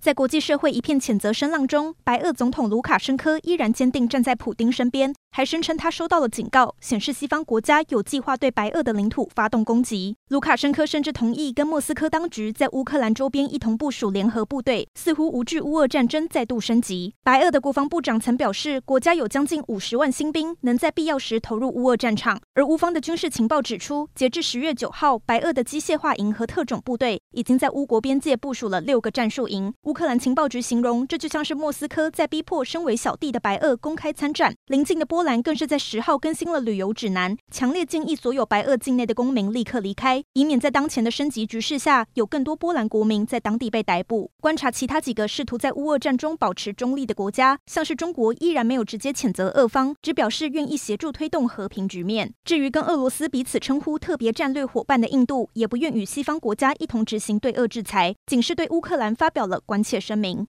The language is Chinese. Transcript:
在国际社会一片谴责声浪中，白俄总统卢卡申科依然坚定站在普丁身边。还声称他收到了警告，显示西方国家有计划对白俄的领土发动攻击。卢卡申科甚至同意跟莫斯科当局在乌克兰周边一同部署联合部队，似乎无惧乌俄战争再度升级。白俄的国防部长曾表示，国家有将近五十万新兵，能在必要时投入乌俄战场。而乌方的军事情报指出，截至十月九号，白俄的机械化营和特种部队已经在乌国边界部署了六个战术营。乌克兰情报局形容，这就像是莫斯科在逼迫身为小弟的白俄公开参战。邻近的波兰更是在十号更新了旅游指南，强烈建议所有白俄境内的公民立刻离开，以免在当前的升级局势下，有更多波兰国民在当地被逮捕。观察其他几个试图在乌俄战中保持中立的国家，像是中国，依然没有直接谴责俄方，只表示愿意协助推动和平局面。至于跟俄罗斯彼此称呼特别战略伙伴的印度，也不愿与西方国家一同执行对俄制裁，仅是对乌克兰发表了关切声明。